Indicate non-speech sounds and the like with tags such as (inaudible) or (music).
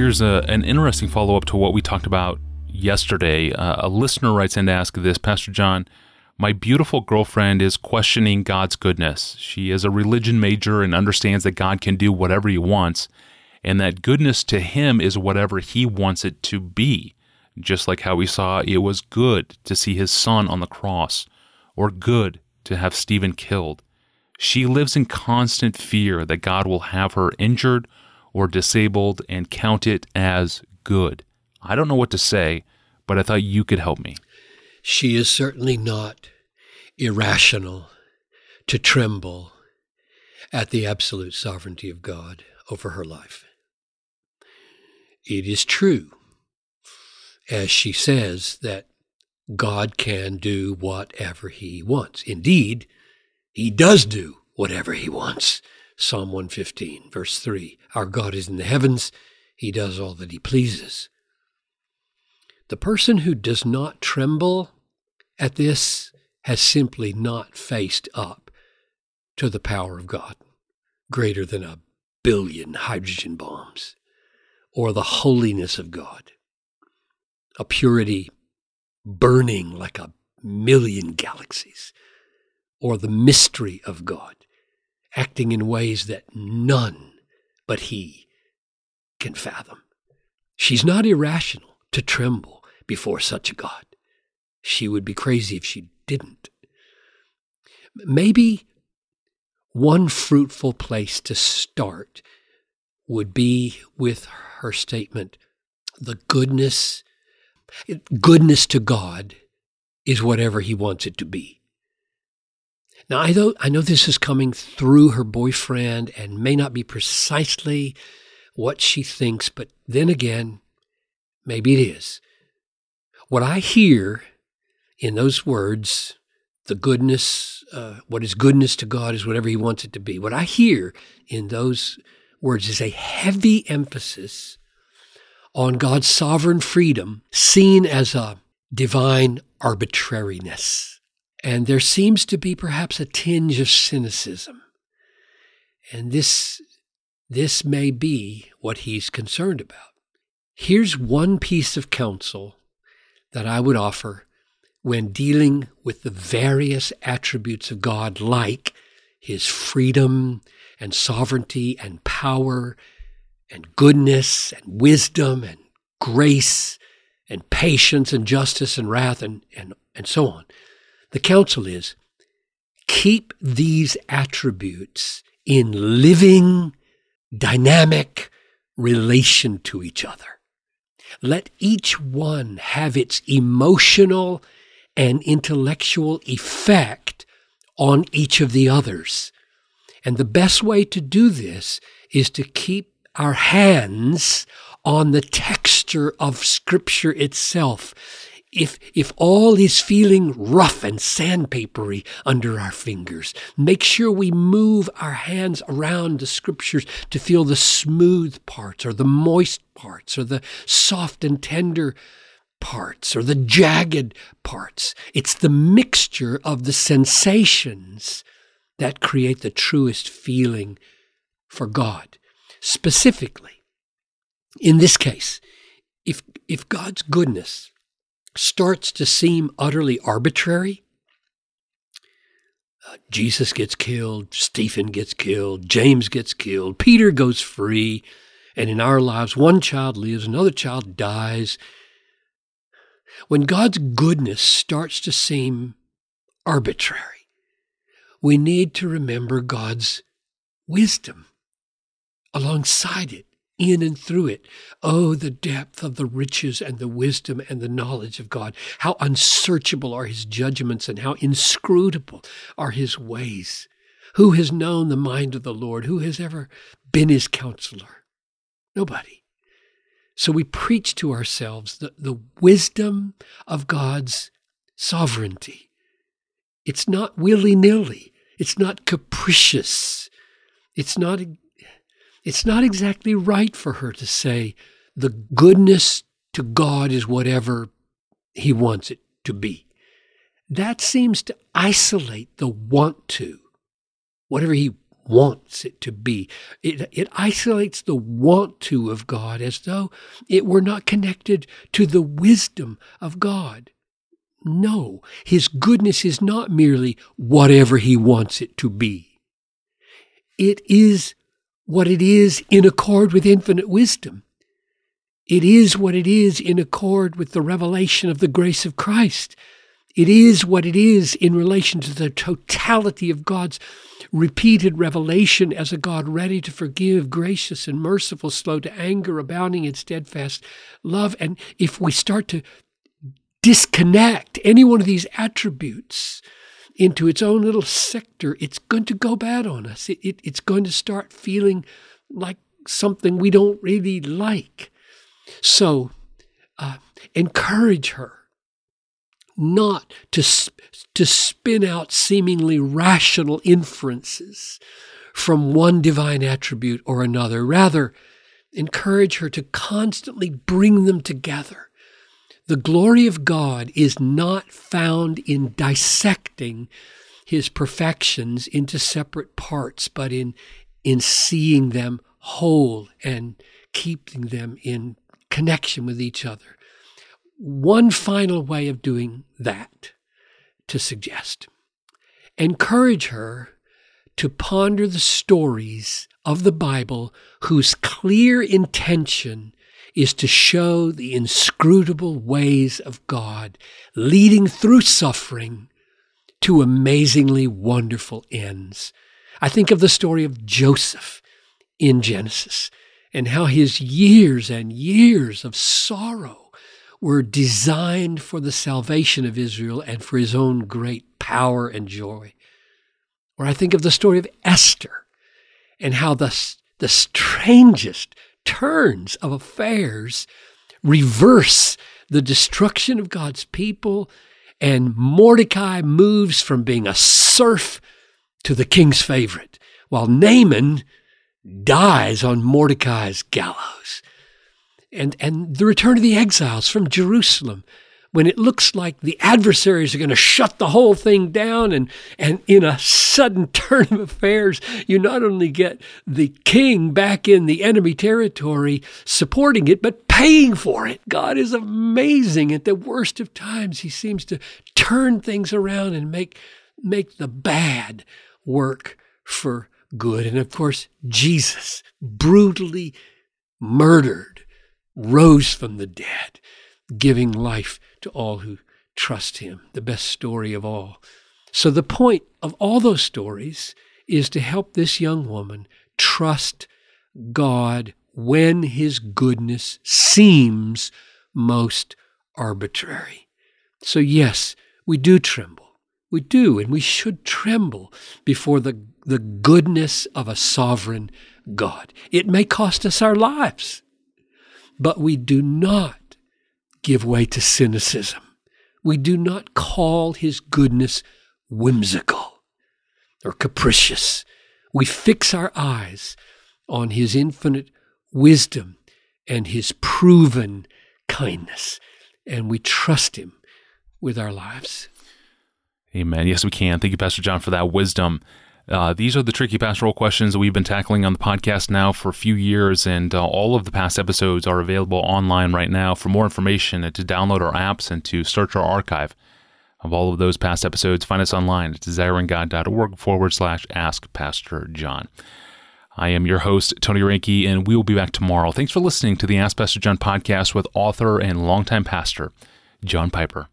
Here's a, an interesting follow up to what we talked about yesterday. Uh, a listener writes in to ask this Pastor John, my beautiful girlfriend is questioning God's goodness. She is a religion major and understands that God can do whatever he wants, and that goodness to him is whatever he wants it to be. Just like how we saw it was good to see his son on the cross, or good to have Stephen killed. She lives in constant fear that God will have her injured or disabled and count it as good. I don't know what to say, but I thought you could help me. She is certainly not irrational to tremble at the absolute sovereignty of God over her life. It is true, as she says, that God can do whatever he wants. Indeed, he does do whatever he wants. Psalm 115, verse 3 Our God is in the heavens, he does all that he pleases. The person who does not tremble at this has simply not faced up to the power of God, greater than a billion hydrogen bombs, or the holiness of God, a purity burning like a million galaxies, or the mystery of God, acting in ways that none but He can fathom. She's not irrational to tremble before such a God. She would be crazy if she didn't. Maybe one fruitful place to start would be with her statement the goodness goodness to God is whatever he wants it to be. Now I know I know this is coming through her boyfriend and may not be precisely what she thinks, but then again, maybe it is. What I hear in those words, the goodness, uh, what is goodness to God is whatever He wants it to be. What I hear in those words is a heavy emphasis on God's sovereign freedom, seen as a divine arbitrariness. And there seems to be perhaps a tinge of cynicism. And this, this may be what he's concerned about. Here's one piece of counsel that I would offer when dealing with the various attributes of God, like his freedom and sovereignty and power and goodness and wisdom and grace and patience and justice and wrath and, and, and so on. The counsel is keep these attributes in living, dynamic relation to each other. Let each one have its emotional and intellectual effect on each of the others. And the best way to do this is to keep our hands on the texture of Scripture itself if, if all is feeling rough and sandpapery under our fingers, make sure we move our hands around the scriptures to feel the smooth parts or the moist parts or the soft and tender parts or the jagged parts. It's the mixture of the sensations that create the truest feeling for God. Specifically, in this case, if, if God's goodness starts to seem utterly arbitrary. Uh, Jesus gets killed, Stephen gets killed, James gets killed, Peter goes free, and in our lives, one child lives, another child dies. When God's goodness starts to seem arbitrary, we need to remember God's wisdom alongside it in and through it. Oh, the depth of the riches and the wisdom and the knowledge of God. How unsearchable are his judgments and how inscrutable are his ways. Who has known the mind of the Lord? Who has ever been his counselor? Nobody. So we preach to ourselves the, the wisdom of God's sovereignty. It's not willy nilly. It's not capricious. It's not it's not exactly right for her to say the goodness to God is whatever he wants it to be. That seems to isolate the want to. Whatever he wants it to be. It, it isolates the want to of God as though it were not connected to the wisdom of God. No, His goodness is not merely whatever He wants it to be. It is what it is in accord with infinite wisdom. It is what it is in accord with the revelation of the grace of Christ. It is what it is in relation to the totality of God's repeated revelation as a God ready to forgive, gracious and merciful, slow to anger, abounding in steadfast love. And if we start to disconnect any one of these attributes into its own little sector, it's going to go bad on us. It, it, it's going to start feeling like something we don't really like. So, uh, encourage her not to, to spin out seemingly rational inferences from one divine attribute or another. Rather, encourage her to constantly bring them together the glory of God is not found in dissecting his perfections into separate parts, but in, in seeing them whole and keeping them in connection with each other. One final way of doing that to suggest encourage her to ponder the stories of the Bible whose clear intention is to show the inscrutable ways of God, leading through suffering to amazingly wonderful ends. I think of the story of Joseph in Genesis and how his years and years of sorrow were designed for the salvation of Israel and for his own great power and joy. Or I think of the story of Esther and how the, the strangest turns of affairs reverse the destruction of God's people, and Mordecai moves from being a serf to the king's favorite, while Haman dies on Mordecai's gallows. And, and the return of the exiles from Jerusalem when it looks like the adversaries are going to shut the whole thing down and, and in a sudden (laughs) turn of affairs, you not only get the king back in the enemy territory supporting it, but paying for it. God is amazing. At the worst of times, he seems to turn things around and make, make the bad work for good. And of course, Jesus, brutally murdered, rose from the dead, giving life to all who trust him, the best story of all. So, the point of all those stories is to help this young woman trust God when his goodness seems most arbitrary. So, yes, we do tremble. We do, and we should tremble before the, the goodness of a sovereign God. It may cost us our lives, but we do not give way to cynicism. We do not call his goodness whimsical or capricious. We fix our eyes on his infinite wisdom and his proven kindness, and we trust him with our lives. Amen. Yes, we can. Thank you, Pastor John, for that wisdom. Uh, these are the tricky pastoral questions that we've been tackling on the podcast now for a few years, and uh, all of the past episodes are available online right now. For more information and to download our apps and to search our archive of all of those past episodes, find us online at desiringgod.org forward slash ask Pastor John. I am your host, Tony Reinke, and we will be back tomorrow. Thanks for listening to the Ask Pastor John podcast with author and longtime pastor, John Piper.